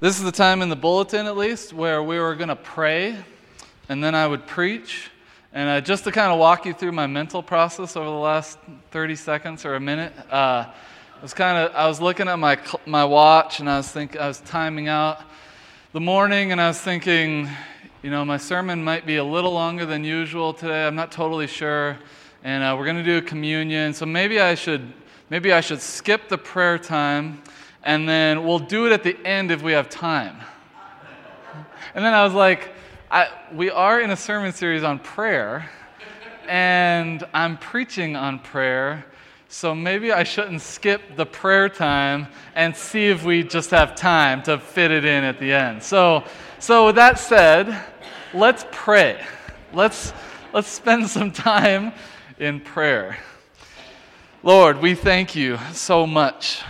This is the time in the bulletin, at least, where we were going to pray and then I would preach. And uh, just to kind of walk you through my mental process over the last 30 seconds or a minute, uh, I was kind of I was looking at my my watch and I was thinking I was timing out the morning and I was thinking, you know, my sermon might be a little longer than usual today. I'm not totally sure, and uh, we're going to do communion, so maybe I should maybe I should skip the prayer time, and then we'll do it at the end if we have time. And then I was like, I, we are in a sermon series on prayer, and I'm preaching on prayer. So maybe I shouldn't skip the prayer time and see if we just have time to fit it in at the end. So, so with that said, let's pray. Let's, let's spend some time in prayer. Lord, we thank you so much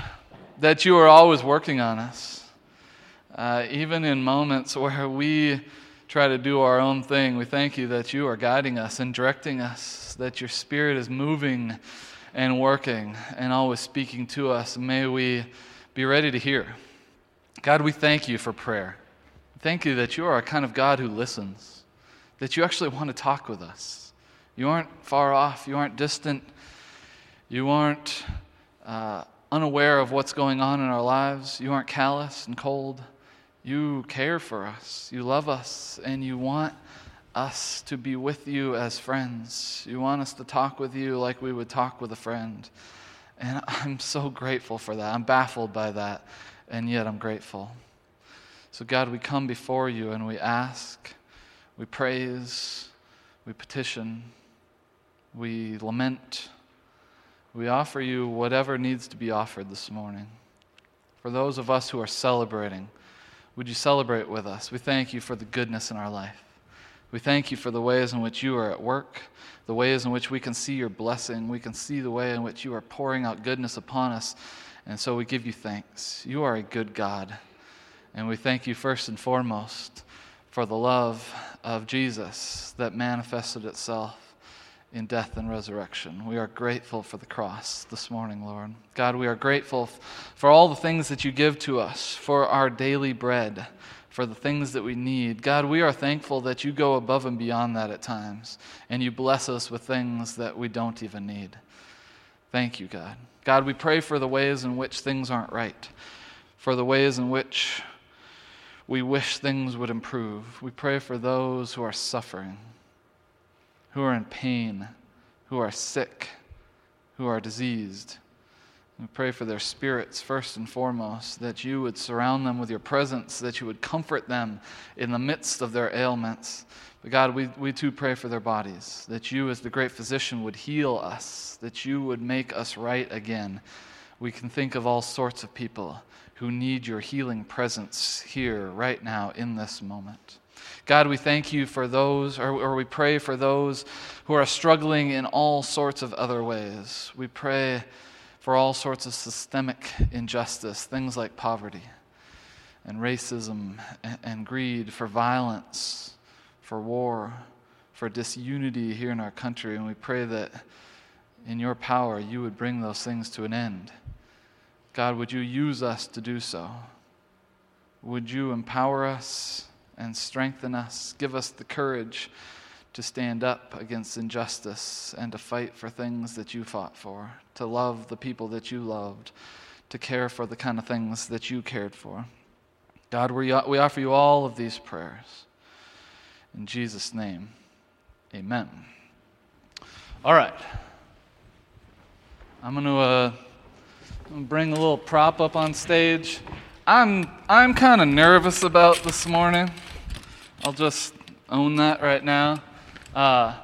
that you are always working on us. Uh, even in moments where we try to do our own thing, we thank you that you are guiding us and directing us, that your spirit is moving and working and always speaking to us. May we be ready to hear. God, we thank you for prayer. Thank you that you are a kind of God who listens, that you actually want to talk with us. You aren't far off, you aren't distant, you aren't uh, unaware of what's going on in our lives, you aren't callous and cold. You care for us, you love us, and you want us to be with you as friends. You want us to talk with you like we would talk with a friend. And I'm so grateful for that. I'm baffled by that, and yet I'm grateful. So, God, we come before you and we ask, we praise, we petition, we lament, we offer you whatever needs to be offered this morning. For those of us who are celebrating, would you celebrate with us? We thank you for the goodness in our life. We thank you for the ways in which you are at work, the ways in which we can see your blessing. We can see the way in which you are pouring out goodness upon us. And so we give you thanks. You are a good God. And we thank you first and foremost for the love of Jesus that manifested itself in death and resurrection. We are grateful for the cross this morning, Lord. God, we are grateful for all the things that you give to us, for our daily bread for the things that we need. God, we are thankful that you go above and beyond that at times, and you bless us with things that we don't even need. Thank you, God. God, we pray for the ways in which things aren't right, for the ways in which we wish things would improve. We pray for those who are suffering, who are in pain, who are sick, who are diseased. We pray for their spirits first and foremost, that you would surround them with your presence, that you would comfort them in the midst of their ailments. But God, we, we too pray for their bodies, that you, as the great physician, would heal us, that you would make us right again. We can think of all sorts of people who need your healing presence here, right now, in this moment. God, we thank you for those, or, or, we pray for those who are struggling in all sorts of other ways. We pray for all sorts of systemic injustice, things like poverty and racism and, and greed, for violence, for war, for disunity here in our country. And we pray that in your power you would bring those things to an end. God, would you use us to do so? Would you empower us and strengthen us? Give us the courage to stand up against injustice and to fight for things that you fought for, to love the people that you loved, to care for the kind of things that you cared for. God, we, offer you all of these prayers. In Jesus' name, amen. All right. I'm going to uh, bring a little prop up on stage. I'm, I'm kind of nervous about this morning. I'll just own that right now. Uh,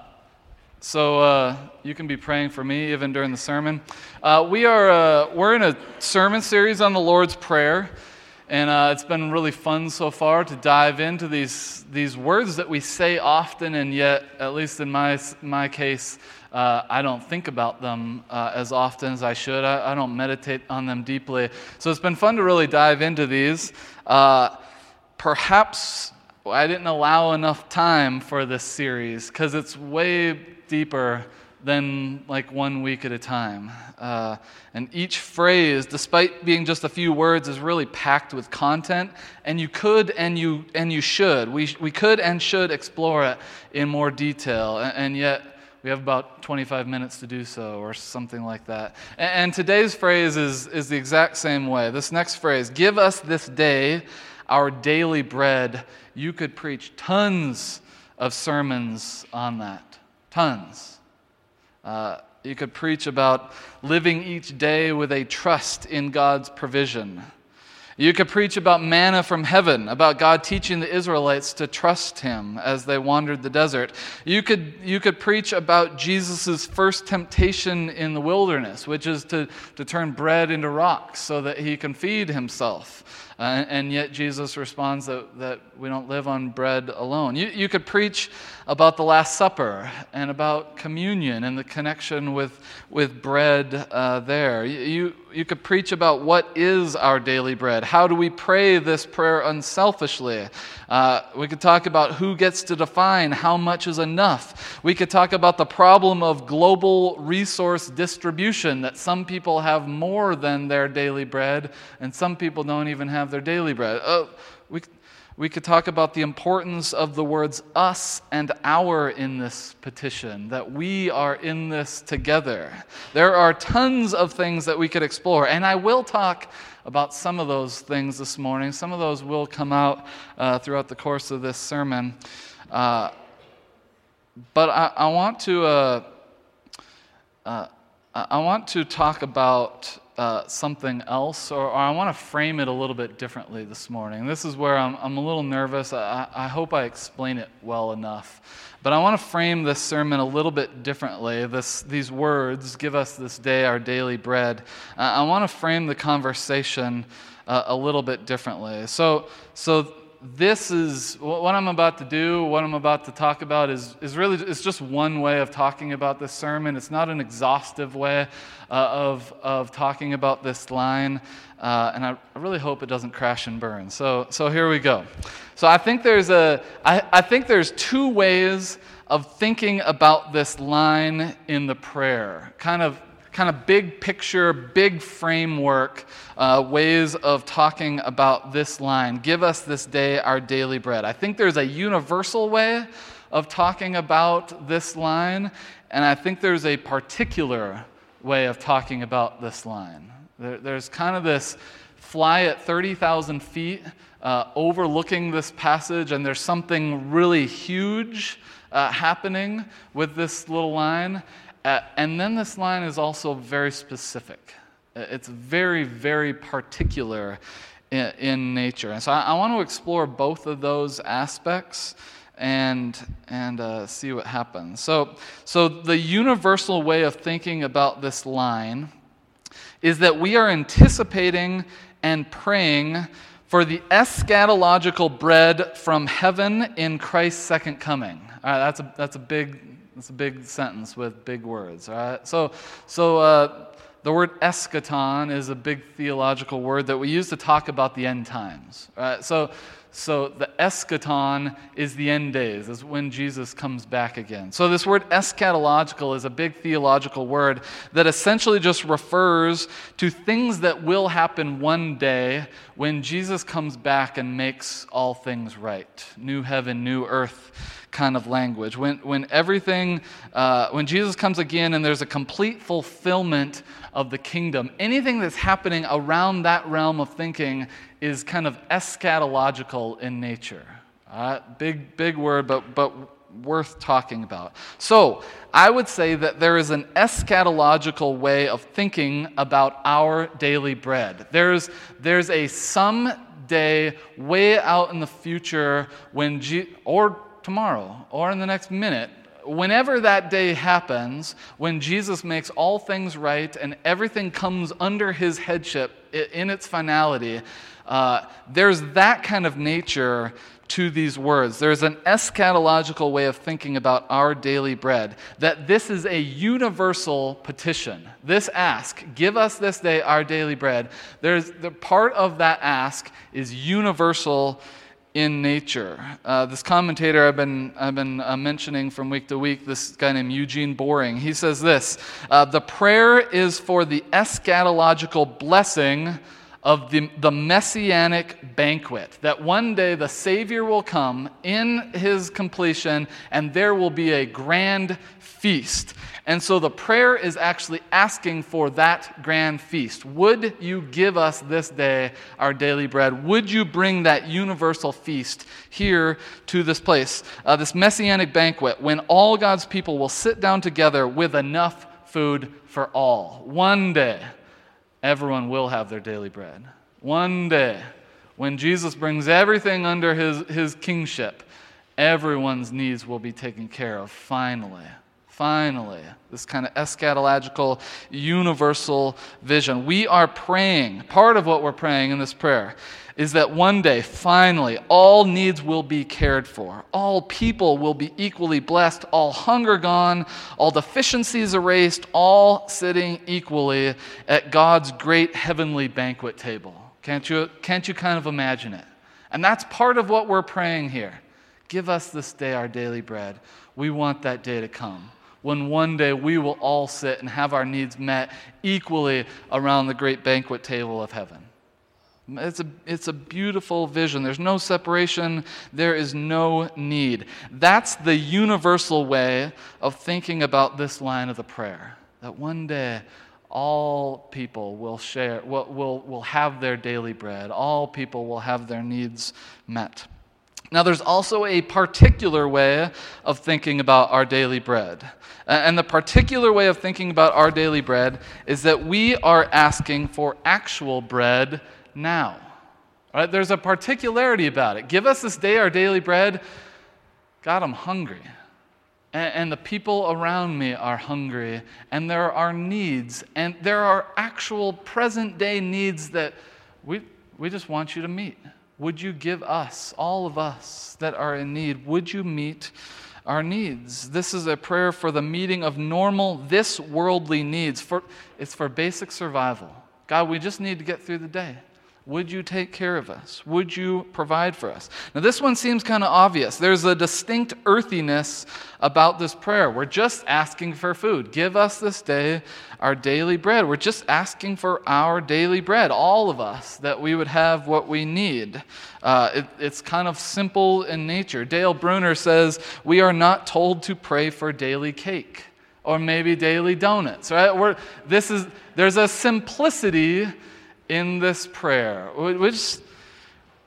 so uh, you can be praying for me even during the sermon. Uh, we are uh, we're in a sermon series on the Lord's Prayer, and uh, it's been really fun so far to dive into these these words that we say often, and yet, at least in my my case, uh, I don't think about them as often as I should. I, I, don't meditate on them deeply. So it's been fun to really dive into these. perhaps I didn't allow enough time for this series because it's way deeper than like one week at a time. Uh, and each phrase, despite being just a few words, is really packed with content. And you could and you, and you should. We, we could and should explore it in more detail. And, and yet, we have about 25 minutes to do so, or something like that. And, and today's phrase is, is the exact same way. This next phrase give us this day our daily bread. You could preach tons of sermons on that. Tons. Uh, you could preach about living each day with a trust in God's provision. You could preach about manna from heaven, about God teaching the Israelites to trust Him as they wandered the desert. You could, you could preach about Jesus' first temptation in the wilderness, which is to, to turn bread into rocks so that He can feed Himself. Uh, and yet Jesus responds that, that we don't live on bread alone. You, you could preach about the Last Supper and about communion and the connection with, with bread uh, there. You, you could preach about what is our daily bread. How do we pray this prayer unselfishly? Uh, we could talk about who gets to define how much is enough. We could talk about the problem of global resource distribution, that some people have more than their daily bread and some people don't even have their daily bread. Uh, we, we could talk about the importance of the words us and our in this petition, that we are in this together. There are tons of things that we could explore, and I will talk about some of those things this morning. Some of those will come out uh, throughout the course of this sermon. Uh, but I, I, want to uh, uh I want to talk about uh, something else, or, or I want to frame it a little bit differently this morning. This is where I'm, I'm a little nervous. I, I hope I explain it well enough. But I want to frame this sermon a little bit differently. This, these words, give us this day our daily bread. Uh, I want to frame the conversation uh, a little bit differently. So, so this is what I'm about to do, what I'm about to talk about is, is really it's just one way of talking about this sermon. It's not an exhaustive way uh, of, of talking about this line. Uh, and I, I really hope it doesn't crash and burn. So, so here we go. So I think there's a I, I think there's two ways of thinking about this line in the prayer. Kind of kind of big picture, big framework uh, ways of talking about this line Give us this day our daily bread. I think there's a universal way of talking about this line, and I think there's a particular way of talking about this line. There, there's kind of this fly at 30,000 feet uh, overlooking this passage, and there's something really huge uh, happening with this little line. Uh, and then this line is also very specific. Uh, it's very, very particular in, in nature. And so I, I, want to explore both of those aspects and, and uh, see what happens. So, so, the universal way of thinking about this line is that we are anticipating and praying for the eschatological bread from heaven in Christ's second coming. All right, that's a, that's a big it's a big sentence with big words. All right? So, so uh, the word eschaton is a big theological word that we use to talk about the end times. Right? So, so the eschaton is the end days, is when Jesus comes back again. So this word eschatological is a big theological word that essentially just refers to things that will happen one day when Jesus comes back and makes all things right. New heaven, new earth kind of language. When, when everything, uh, when Jesus comes again and there's a complete fulfillment of the kingdom, anything that's happening around that realm of thinking is kind of eschatological in nature. Uh, big, big word, but, but worth talking about. So, I would say that there is an eschatological way of thinking about our daily bread. There's, there's a someday way out in the future when, G- or tomorrow or in the next minute, whenever that day happens, when Jesus makes all things right and everything comes under his headship in its finality, uh, there's that kind of nature to these words. There's an eschatological way of thinking about our daily bread, that this is a universal petition. This ask, give us this day our daily bread, there's the part of that ask is universal in nature. Uh, this commentator I've been, I've been uh, mentioning from week to week, this guy named Eugene Boring, he says this uh, The prayer is for the eschatological blessing of the, the messianic banquet, that one day the Savior will come in his completion and there will be a grand feast. And so the prayer is actually asking for that grand feast. Would you give us this day our daily bread? Would you bring that universal feast here to this place, uh, this messianic banquet, when all God's people will sit down together with enough food for all? One day, everyone will have their daily bread. One day, when Jesus brings everything under his, his kingship, everyone's needs will be taken care of finally. Finally, this kind of eschatological, universal vision. We are praying, part of what we're praying in this prayer is that one day, finally, all needs will be cared for. All people will be equally blessed, all hunger gone, all deficiencies erased, all sitting equally at God's great heavenly banquet table. Can't you, can't you kind of imagine it? And that's part of what we're praying here. Give us this day our daily bread. We want that day to come when one day we will all sit and have our needs met equally around the great banquet table of heaven. It's a, it's a beautiful vision. There's no separation, there is no need. That's the universal way of thinking about this line of the prayer that one day all people will share will, will, will have their daily bread all people will have their needs met now, there's also a particular way of thinking about our daily bread. And the particular way of thinking about our daily bread is that we are asking for actual bread now. Right? There's a particularity about it. Give us this day our daily bread. God, I'm hungry. And, the people around me are hungry. And there are needs. And there are actual present day needs that we, we just want you to meet. Would you give us, all of us that are in need, would you meet our needs? This is a prayer for the meeting of normal, this worldly needs. For, it's for basic survival. God, we just need to get through the day. Would you take care of us? Would you provide for us? Now, this one seems kind of obvious. There's a distinct earthiness about this prayer. We're just asking for food. Give us this day our daily bread. We're just asking for our daily bread, all of us, that we would have what we need. Uh, it, it's kind of simple in nature. Dale Bruner says, We are not told to pray for daily cake or maybe daily donuts, right? We're, this is, there's a simplicity in this prayer,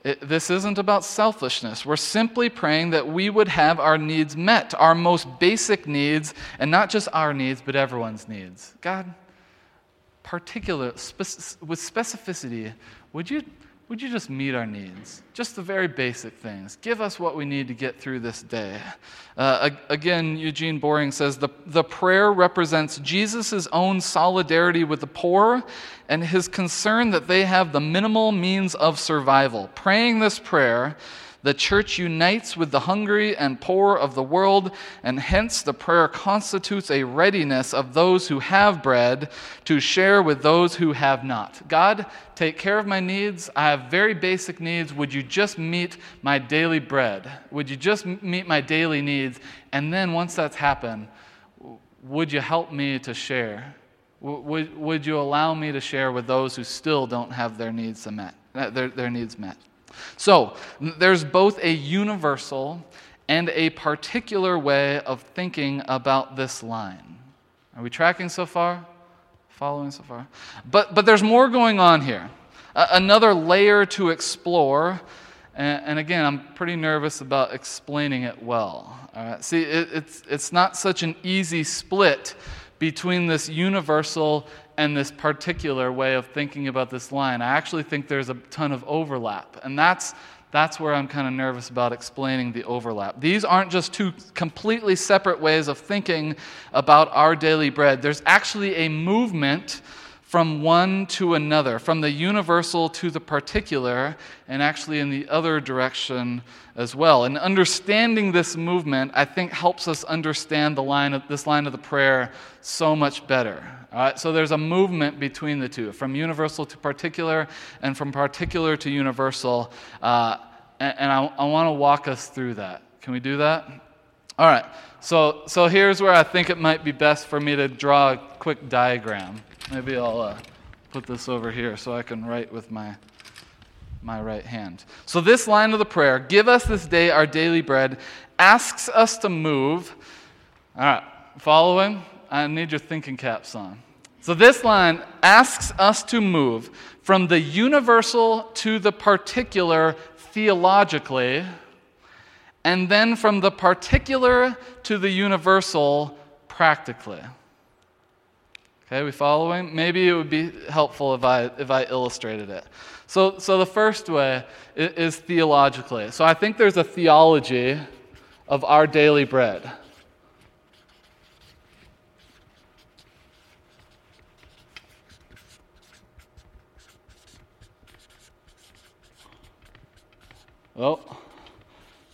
it, this isn't about selfishness. We're simply praying that we would have our needs met, our most basic needs, and not just our needs, but everyone's needs. God, particular, spe- with specificity, would you would you just meet our needs? Just the very basic things. Give us what we need to get through this day. Uh, again, Eugene Boring says the, the prayer represents Jesus' own solidarity with the poor and his concern that they have the minimal means of survival. Praying this prayer, the church unites with the hungry and poor of the world, and hence the prayer constitutes a readiness of those who have bread to share with those who have not. God, take care of my needs. I have very basic needs. Would you just meet my daily bread? Would you just meet my daily needs? And then once that's happened, would you help me to share? Would, would you allow me to share with those who still don't have their needs met? Uh, their, their needs met? So, there's both a universal and a particular way of thinking about this line. Are we tracking so far? Following so far? But, but there's more going on here. Another layer to explore. And, and, again, I'm pretty nervous about explaining it well. See, it, it's, it's not such an easy split between this universal and this particular way of thinking about this line. I actually think there's a ton of overlap. And that's, that's where I'm kind of nervous about explaining the overlap. These aren't just two completely separate ways of thinking about our daily bread, there's actually a movement from one to another, from the universal to the particular, and actually in the other direction as well. And understanding this movement, I think, helps us understand the line of, this line of the prayer so much better. All right, so there's a movement between the two, from universal to particular, and from particular to universal. Uh, and, and I, I want to walk us through that. Can we do that? All right. So, so here's where I think it might be best for me to draw a quick diagram. Maybe I'll uh, put this over here so I can write with my, my right hand. So, this line of the prayer, give us this day our daily bread, asks us to move. All right, following? I need your thinking caps on. So, this line asks us to move from the universal to the particular theologically, and then from the particular to the universal practically. Okay, we following? Maybe it would be helpful if I, if I illustrated it. So, so the first way is, is theologically. So I think there's a theology of our daily bread. Oh,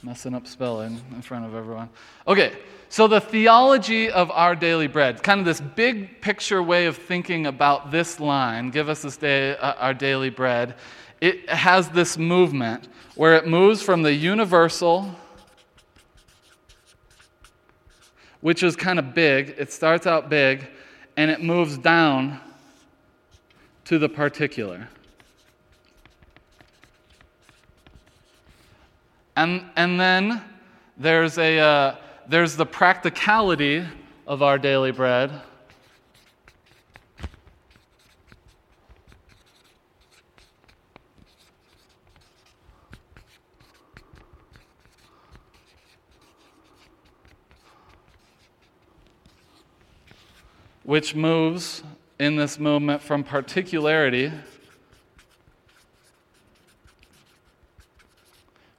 messing up spelling in front of everyone. Okay, so the theology of our daily bread, kind of this big picture way of thinking about this line, give us this day uh, our daily bread, it has this movement where it moves from the universal, which is kind of big, it starts out big, and it moves down to the particular. And, and then there's, a, uh, there's the practicality of our daily bread. Which moves in this movement from particularity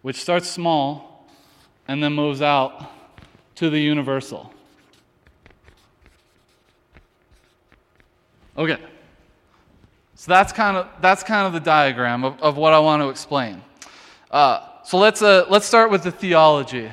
which starts small and then moves out to the universal. Okay. So that's kind of, that's kind of the diagram of, of what I want to explain. Uh, so let's, uh, let's start with the theology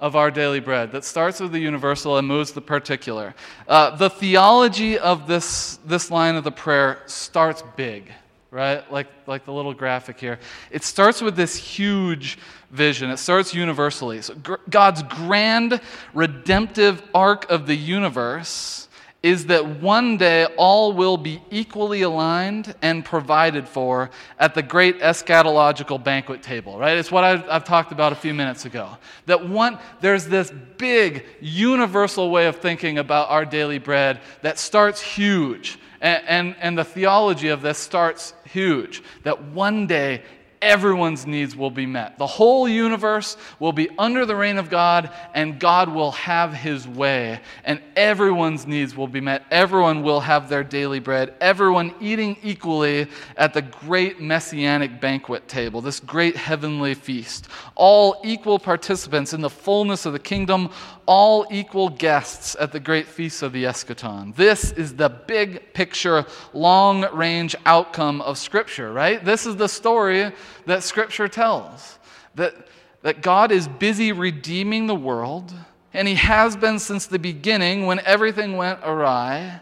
of our daily bread that starts with the universal and moves the particular. Uh, the theology of this, this line of the prayer starts big right? Like, like the little graphic here. It starts with this huge vision, it starts universally. So, gr- God's grand redemptive arc of the universe is that one day all will be equally aligned and provided for at the great eschatological banquet table, right? It's what I've, I've, talked about a few minutes ago. That one, there's this big universal way of thinking about our daily bread that starts huge. And, and, and the theology of this starts huge. That one day everyone's needs will be met. The whole universe will be under the reign of God, and God will have his way, and everyone's needs will be met. Everyone will have their daily bread, everyone eating equally at the great messianic banquet table, this great heavenly feast. All equal participants in the fullness of the kingdom, all equal guests at the great feast of the eschaton. This is the big picture, long range outcome of Scripture, right? This is the story that Scripture tells that, that God is busy redeeming the world, and He has been since the beginning when everything went awry.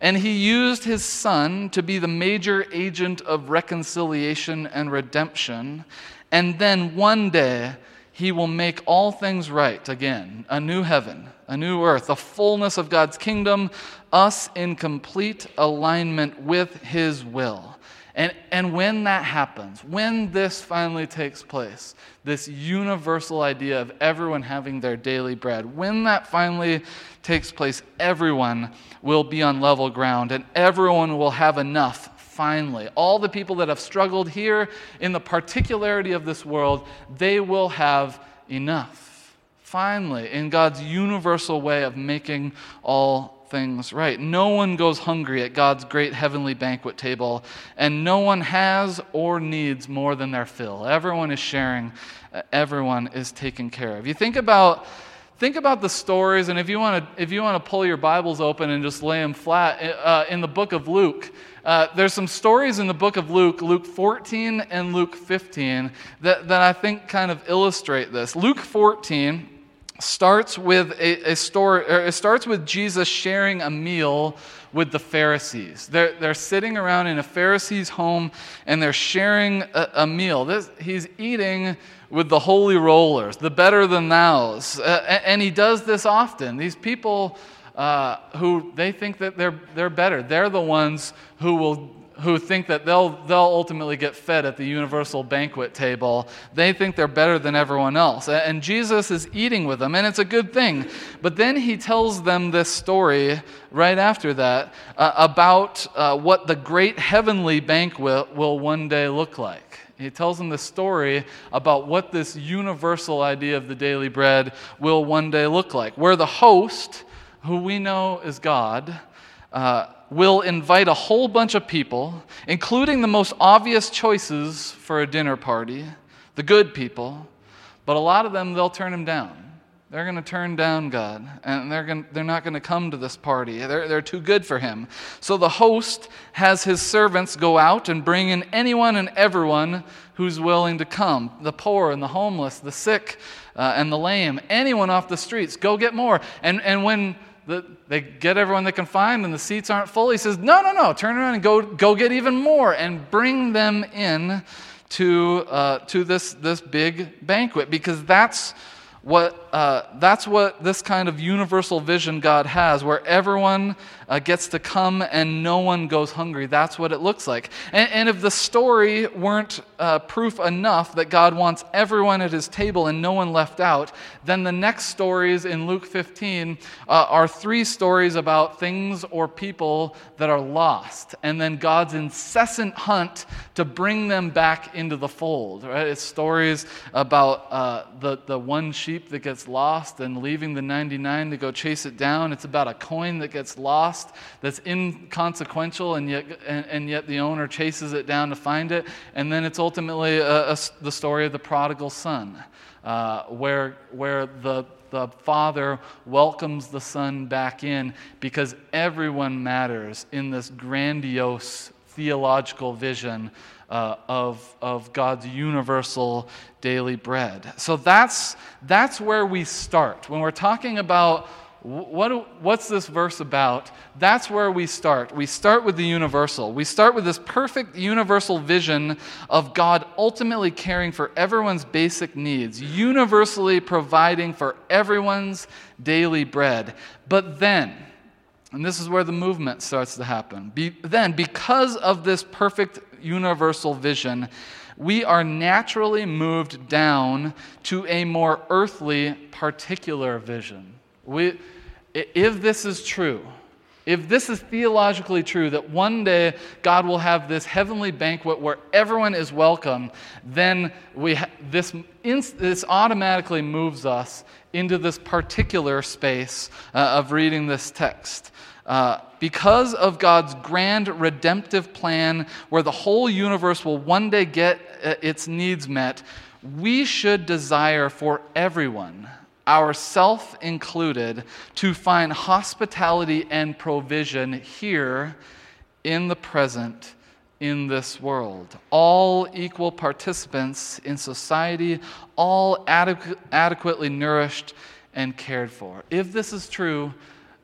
And He used His Son to be the major agent of reconciliation and redemption. And then one day, he will make all things right again a new heaven, a new earth, the fullness of God's kingdom, us in complete alignment with His will. And, and when that happens, when this finally takes place, this universal idea of everyone having their daily bread, when that finally takes place, everyone will be on level ground and everyone will have enough finally. All the people that have struggled here in the particularity of this world, they will have enough. Finally, in God's universal way of making all things right. No one goes hungry at God's great heavenly banquet table, and no one has or needs more than their fill. Everyone is sharing, everyone is taken care of. You think about think about the stories and if you want to if you want to pull your bibles open and just lay them flat uh, in the book of luke uh, there's some stories in the book of luke luke 14 and luke 15 that, that i think kind of illustrate this. Luke 14 starts with a, a story, it starts with Jesus sharing a meal with the Pharisees. They're, they're sitting around in a Pharisee's home and they're sharing a, a meal. This, he's eating with the holy rollers, the better than thous. Uh, and he does this often. These people uh, who they think that they're, they're better, they're the ones who will who think that they'll, they'll ultimately get fed at the universal banquet table. They think they're better than everyone else. And Jesus is eating with them, and it's a good thing. But then he tells them this story right after that uh, about uh, what the great heavenly banquet will one day look like. He tells them the story about what this universal idea of the daily bread will one day look like, where the host, who we know is God, uh, will invite a whole bunch of people, including the most obvious choices for a dinner party, the good people, but a lot of them, they'll turn him down. They're going to turn down God, and they're, going, they're not going to come to this party. They're, they're too good for him. So the host has his servants go out and bring in anyone and everyone who's willing to come the poor and the homeless, the sick uh, and the lame, anyone off the streets. Go get more. And, and when the, they get everyone they can find and the seats aren't full. He says, No, no, no, turn around and go, go get even more and bring them in to, uh, to this, this big banquet because that's what, uh, that's what this kind of universal vision God has, where everyone uh, gets to come and no one goes hungry. That's what it looks like. And, and if the story weren't uh, proof enough that God wants everyone at his table and no one left out, then the next stories in Luke 15 uh, are three stories about things or people that are lost, and then God's incessant hunt to bring them back into the fold. Right? It's stories about uh, the, the one sheep that gets lost and leaving the 99 to go chase it down. It's about a coin that gets lost that's inconsequential, and yet, and, and yet the owner chases it down to find it. And then it's ultimately a, a, the story of the prodigal son, uh, where, where the, the father welcomes the son back in because everyone matters in this grandiose theological vision uh, of, of God's universal daily bread. So that's, that's where we start. When we're talking about what, what's this verse about? That's where we start. We start with the universal. We start with this perfect universal vision of God ultimately caring for everyone's basic needs, universally providing for everyone's daily bread. But then, and this is where the movement starts to happen, be, then, because of this perfect universal vision, we are naturally moved down to a more earthly, particular vision. We, if this is true, if this is theologically true, that one day God will have this heavenly banquet where everyone is welcome, then we ha- this, this automatically moves us into this particular space uh, of reading this text. Uh, because of God's grand redemptive plan, where the whole universe will one day get uh, its needs met, we should desire for everyone ourself included, to find hospitality and provision here in the present in this world. All equal participants in society, all adequ- adequately nourished and cared for. If this is true,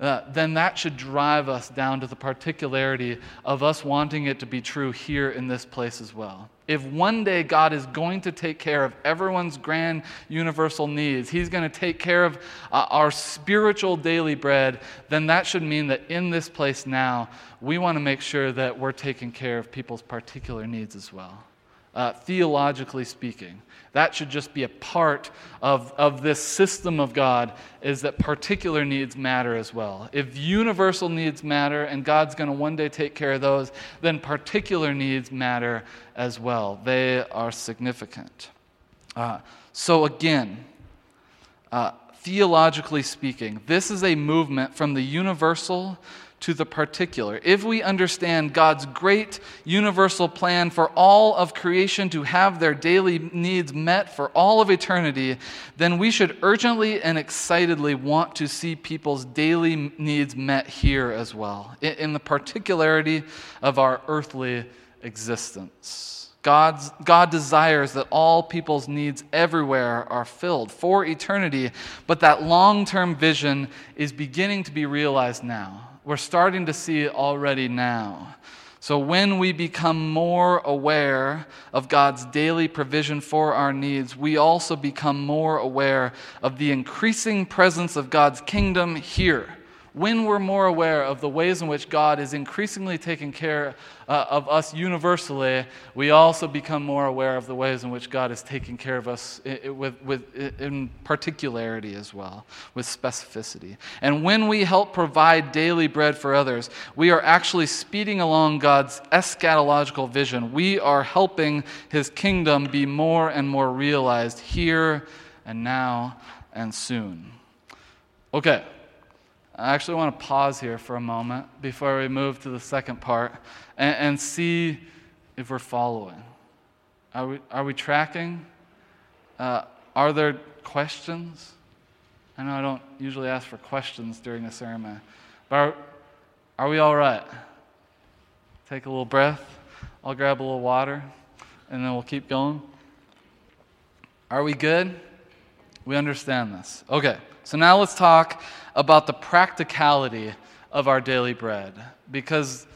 uh, then that should drive us down to the particularity of us wanting it to be true here in this place as well. If one day God is going to take care of everyone's grand universal needs, He's going to take care of uh, our spiritual daily bread, then that should mean that in this place now, we want to make sure that we're taking care of people's particular needs as well uh, theologically speaking. That should just be a part of, of this system of God, is that particular needs matter as well. If universal needs matter and God's going to one day take care of those, then particular needs matter as well. They are significant. Uh, so, again, uh, theologically speaking, this is a movement from the universal to the particular. If we understand God's great universal plan for all of creation to have their daily needs met for all of eternity, then we should urgently and excitedly want to see people's daily needs met here as well, in the particularity of our earthly existence. God's, God desires that all people's needs everywhere are filled for eternity, but that long term vision is beginning to be realized now We're starting to see it already now. So, when we become more aware of God's daily provision for our needs, we also become more aware of the increasing presence of God's kingdom here when we're more aware of the ways in which God is increasingly taking care uh, of us universally, we also become more aware of the ways in which God is taking care of us in, with, with, in particularity as well, with specificity. And when we help provide daily bread for others, we are actually speeding along God's eschatological vision. We are helping his kingdom be more and more realized here and now and soon. Okay. I actually want to pause here for a moment before we move to the second part and, and see if we're following. Are we, are we tracking? Uh, are there questions? I know I don't usually ask for questions during a sermon, but are, are we all right? Take a little breath. I'll grab a little water, and then we'll keep going. Are we good? We understand this. Okay, so now let's talk about the practicality of our daily bread because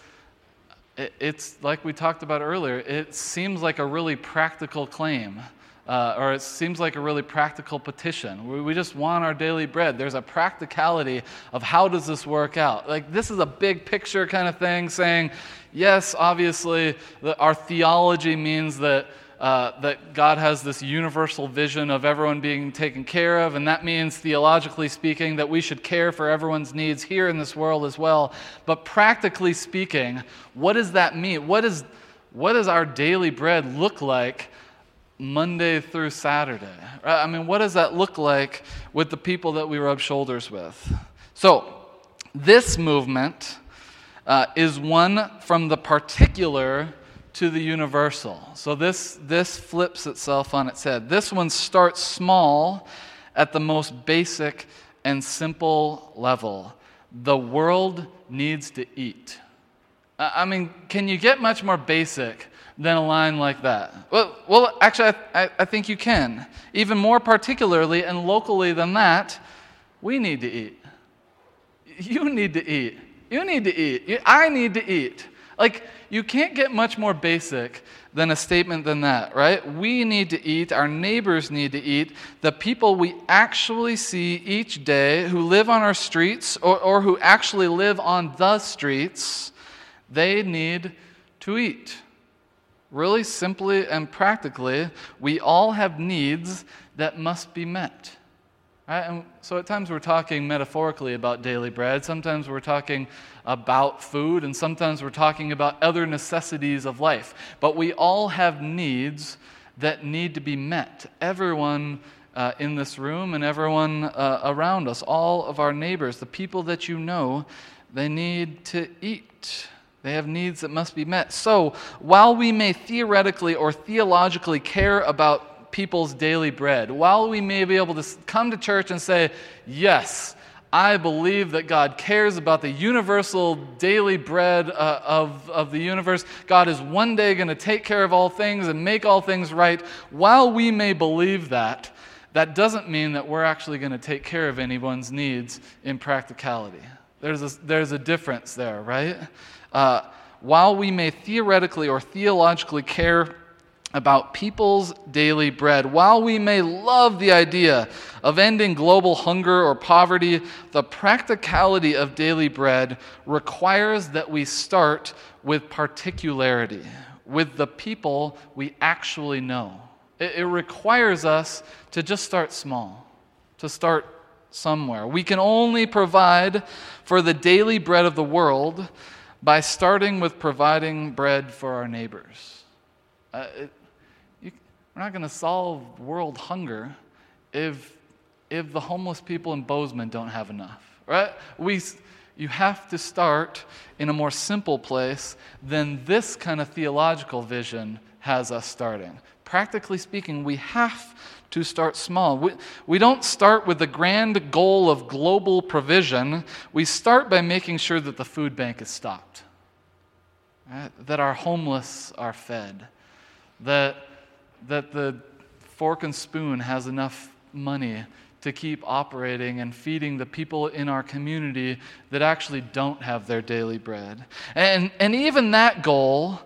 it's like we talked about earlier, it seems like a really practical claim. Uh, or it seems like a really practical petition. We, we just want our daily bread. There's a practicality of how does this work out. Like this is a big picture kind of thing, saying, yes, obviously, the, our theology means that uh, that God has this universal vision of everyone being taken care of, and that means, theologically speaking, that we should care for everyone's needs here in this world as well. But practically speaking, what does that mean? What, is, what does our daily bread look like Monday through Saturday? I mean, what does that look like with the people that we rub shoulders with? So, this movement uh, is one from the particular to the universal. So this, this flips itself on its head. This one starts small at the most basic and simple level. The world needs to eat. I mean, can you get much more basic than a line like that? Well, well actually, I, I think you can. Even more particularly and locally than that, we need to eat. You need to eat. You need to eat. I need to eat. Like, you can't get much more basic than a statement than that, right? We need to eat, our neighbors need to eat, the people we actually see each day who live on our streets or, or who actually live on the streets, they need to eat. Really simply and practically, we all have needs that must be met. Right? And so at times we're talking metaphorically about daily bread, sometimes we're talking about food, and sometimes we're talking about other necessities of life. But we all have needs that need to be met. Everyone uh, in this room and everyone uh, around us, all of our neighbors, the people that you know, they need to eat. They have needs that must be met. So, while we may theoretically or theologically care about people's daily bread. While we may be able to come to church and say, Yes, I believe that God cares about the universal daily bread uh, of, of the universe. God is one day going to take care of all things and make all things right. While we may believe that, that doesn't mean that we're actually going to take care of anyone's needs in practicality. There's a, there's a difference there, right? Uh, while we may theoretically or theologically care about people's daily bread. While we may love the idea of ending global hunger or poverty, the practicality of daily bread requires that we start with particularity, with the people we actually know. It, it requires us to just start small, to start somewhere. We can only provide for the daily bread of the world by starting with providing bread for our neighbors. Uh, it, we're not going to solve world hunger if, if the homeless people in Bozeman don't have enough, right? We, you have to start in a more simple place than this kind of theological vision has us starting. Practically speaking, we have to start small. We, we don't start with the grand goal of global provision. We start by making sure that the food bank is stocked, right? that our homeless are fed, that that the fork and spoon has enough money to keep operating and feeding the people in our community that actually don't have their daily bread. And, and even that goal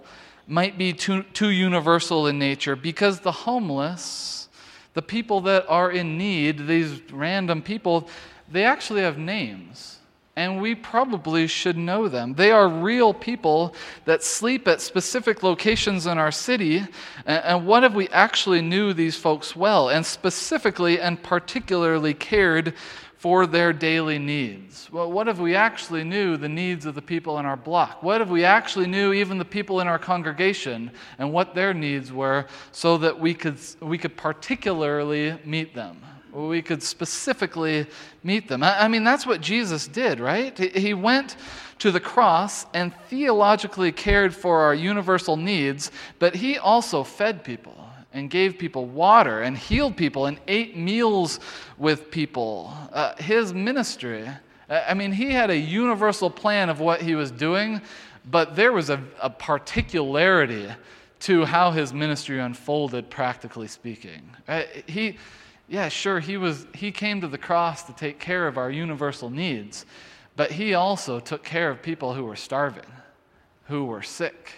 might be too, too universal in nature because the homeless, the people that are in need, these random people, they actually have names and we probably should know them. They are real people that sleep at specific locations in our city. And what if we actually knew these folks well and specifically and particularly cared for their daily needs? Well, what if we actually knew the needs of the people in our block? What if we actually knew even the people in our congregation and what their needs were so that we could, we could particularly meet them? We could specifically meet them. I mean, that's what Jesus did, right? He went to the cross and theologically cared for our universal needs, but he also fed people and gave people water and healed people and ate meals with people. Uh, his ministry, I mean, he had a universal plan of what he was doing, but there was a, a particularity to how his ministry unfolded, practically speaking. Uh, he yeah, sure, he, was, he came to the cross to take care of our universal needs, but he also took care of people who were starving, who were sick,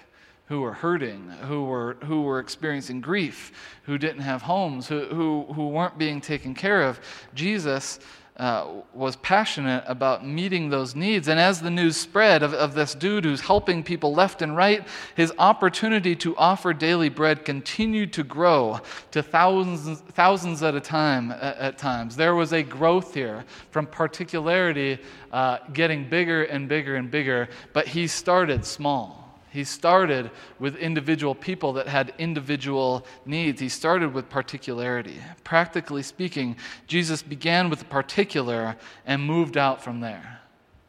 who were hurting, who were, who were experiencing grief, who didn't have homes, who, who, who weren't being taken care of. Jesus uh, was passionate about meeting those needs. And as the news spread of, of this dude who's helping people left and right, his opportunity to offer daily bread continued to grow to thousands, thousands at a time at, at times. There was a growth here from particularity uh, getting bigger and bigger and bigger, but he started small. He started with individual people that had individual needs. He started with particularity. Practically speaking, Jesus began with the particular and moved out from there.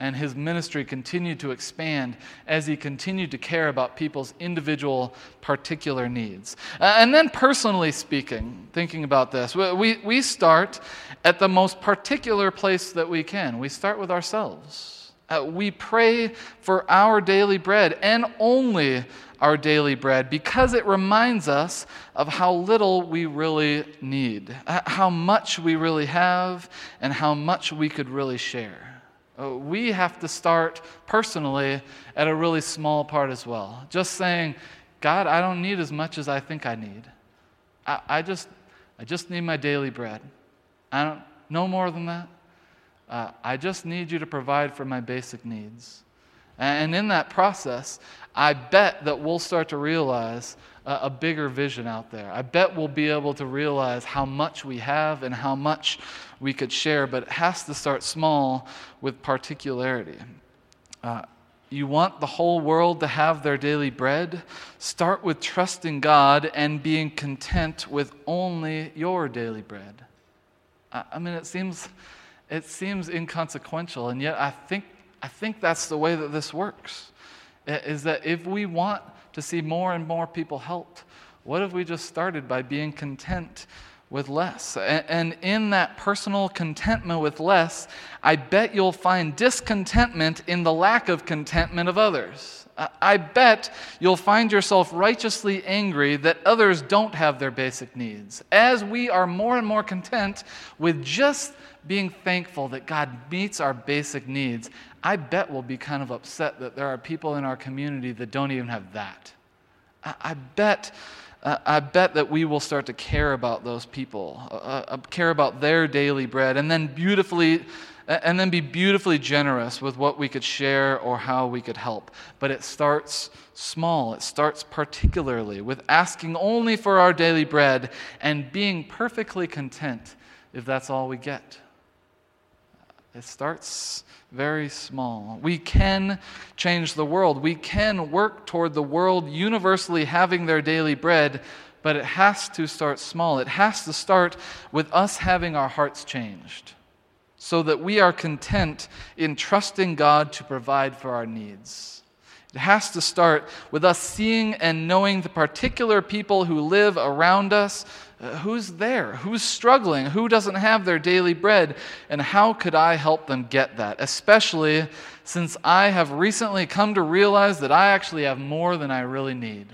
And his ministry continued to expand as he continued to care about people's individual, particular needs. And then, personally speaking, thinking about this, we, we start at the most particular place that we can. We start with ourselves. Uh, we pray for our daily bread and only our daily bread because it reminds us of how little we really need, uh, how much we really have, and how much we could really share. Uh, we have to start personally at a really small part as well. Just saying, God, I don't need as much as I think I need. I, I just, I just need my daily bread. I don't, no more than that. Uh, I just need you to provide for my basic needs. And in that process, I bet that we'll start to realize a, a bigger vision out there. I bet we'll be able to realize how much we have and how much we could share, but it has to start small with particularity. Uh, you want the whole world to have their daily bread? Start with trusting God and being content with only your daily bread. I, I mean, it seems it seems inconsequential, and yet I think, I think that's the way that this works. Is that if we want to see more and more people helped, what if we just started by being content with less? And in that personal contentment with less, I bet you'll find discontentment in the lack of contentment of others. I bet you'll find yourself righteously angry that others don't have their basic needs. As we are more and more content with just being thankful that God meets our basic needs, I bet we'll be kind of upset that there are people in our community that don't even have that. I, I bet. Uh, I bet that we will start to care about those people, uh, uh, care about their daily bread, and then beautifully, and then be beautifully generous with what we could share or how we could help. But it starts small. It starts particularly with asking only for our daily bread and being perfectly content if that's all we get. It starts very small. We can change the world. We can work toward the world universally having their daily bread, but it has to start small. It has to start with us having our hearts changed so that we are content in trusting God to provide for our needs. It has to start with us seeing and knowing the particular people who live around us uh, who's there? Who's struggling? Who doesn't have their daily bread? And how could I help them get that? Especially since I have recently come to realize that I actually have more than I really need.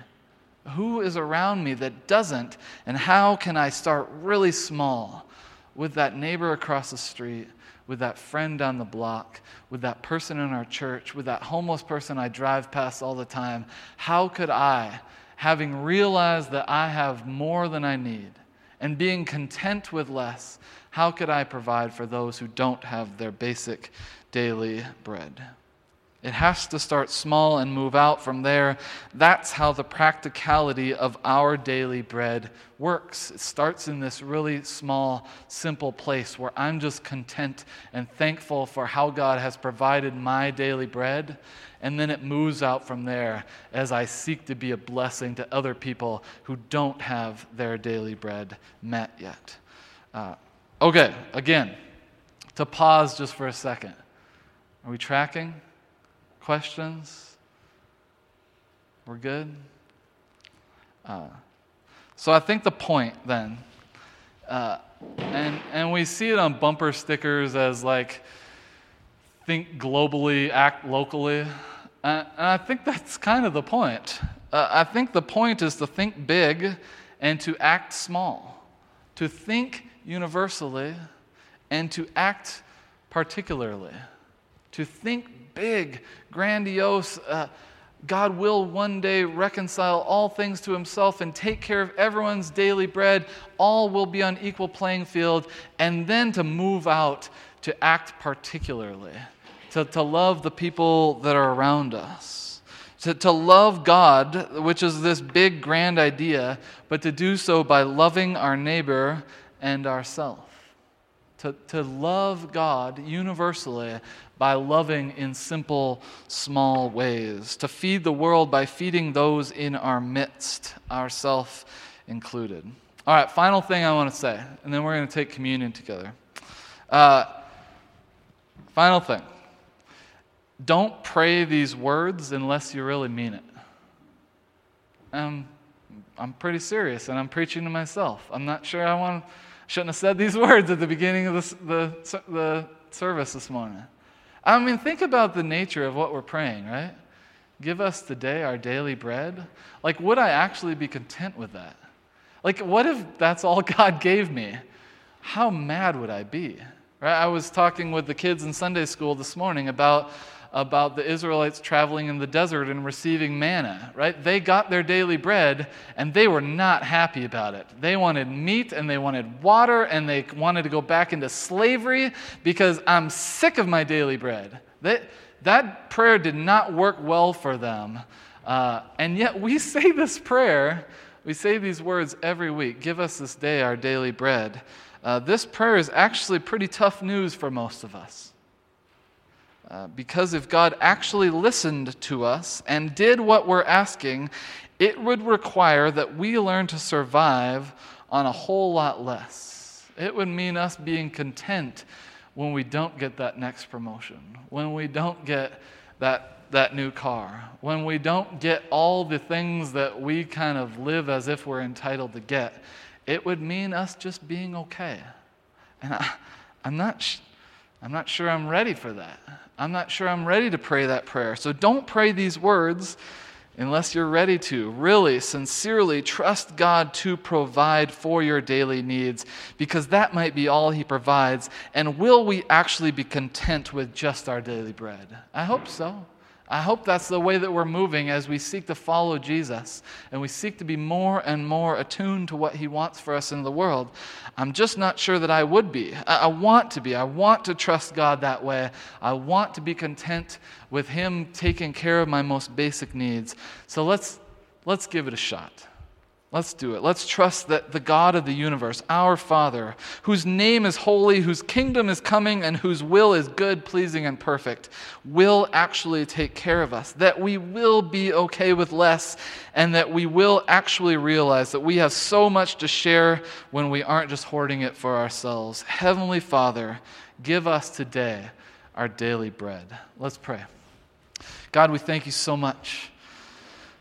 Who is around me that doesn't? And how can I start really small with that neighbor across the street, with that friend on the block, with that person in our church, with that homeless person I drive past all the time? How could I, having realized that I have more than I need and being content with less, how could I provide for those who don't have their basic daily bread? It has to start small and move out from there. That's how the practicality of our daily bread works. It starts in this really small, simple place where I'm just content and thankful for how God has provided my daily bread. And then it moves out from there as I seek to be a blessing to other people who don't have their daily bread met yet. Uh, okay, again, to pause just for a second. Are we tracking? Questions? We're good? Uh, so I think the point then, uh, and, and we see it on bumper stickers as like, think globally, act locally. Uh, and I think that's kind of the point. Uh, I think the point is to think big and to act small, to think universally and to act particularly, to think big, grandiose. Uh, God will one day reconcile all things to himself and take care of everyone's daily bread. All will be on equal playing field. And then to move out to act particularly, to, to love the people that are around us, to, to love God, which is this big, grand idea, but to do so by loving our neighbor and ourselves. To, to love God universally by loving in simple, small ways, to feed the world by feeding those in our midst, ourself included. All right, final thing I want to say, and then we're going to take communion together. Uh, final thing don't pray these words unless you really mean it. Um, I'm pretty serious, and I'm preaching to myself. I'm not sure I want, shouldn't have said these words at the beginning of the, the, the service this morning. I mean, think about the nature of what we're praying, right? Give us today our daily bread. Like, would I actually be content with that? Like, what if that's all God gave me? How mad would I be? Right? I was talking with the kids in Sunday school this morning about about the Israelites traveling in the desert and receiving manna, right? They got their daily bread and they were not happy about it. They wanted meat and they wanted water and they wanted to go back into slavery because I'm sick of my daily bread. That, that prayer did not work well for them. Uh, and yet we say this prayer, we say these words every week Give us this day our daily bread. Uh, this prayer is actually pretty tough news for most of us. Uh, because if God actually listened to us and did what we're asking, it would require that we learn to survive on a whole lot less. It would mean us being content when we don't get that next promotion, when we don't get that, that new car, when we don't get all the things that we kind of live as if we're entitled to get. It would mean us just being okay. And I, am not, I'm not sure I'm ready for that. I'm not sure I'm ready to pray that prayer. So don't pray these words unless you're ready to. Really, sincerely trust God to provide for your daily needs because that might be all He provides. And will we actually be content with just our daily bread? I hope so. I hope that's the way that we're moving as we seek to follow Jesus and we seek to be more and more attuned to what He wants for us in the world. I'm just not sure that I would be. I, want to be. I want to trust God that way. I want to be content with Him taking care of my most basic needs. So let's, let's give it a shot. Let's do it. Let's trust that the God of the universe, our Father, whose name is holy, whose kingdom is coming, and whose will is good, pleasing, and perfect, will actually take care of us. That we will be okay with less, and that we will actually realize that we have so much to share when we aren't just hoarding it for ourselves. Heavenly Father, give us today our daily bread. Let's pray. God, we thank you so much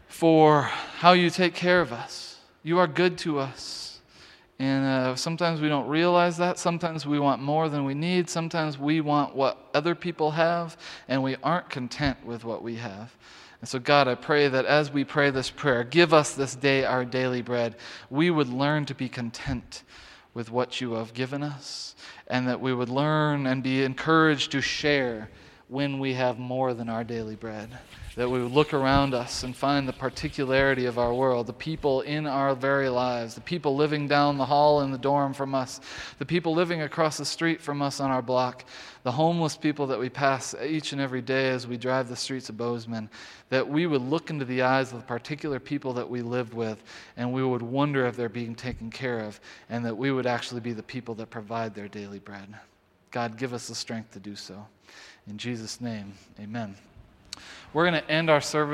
for how you take care of us. You are good to us. And uh, sometimes we don't realize that. Sometimes we want more than we need. Sometimes we want what other people have, and we aren't content with what we have. And so, God, I pray that as we pray this prayer, give us this day our daily bread, we would learn to be content with what you have given us, and that we would learn and be encouraged to share when we have more than our daily bread. That we would look around us and find the particularity of our world, the people in our very lives, the people living down the hall in the dorm from us, the people living across the street from us on our block, the homeless people that we pass each and every day as we drive the streets of Bozeman, that we would look into the eyes of the particular people that we live with and we would wonder if they're being taken care of, and that we would actually be the people that provide their daily bread. God, give us the strength to do so. In Jesus' name, amen. We're going to end our service.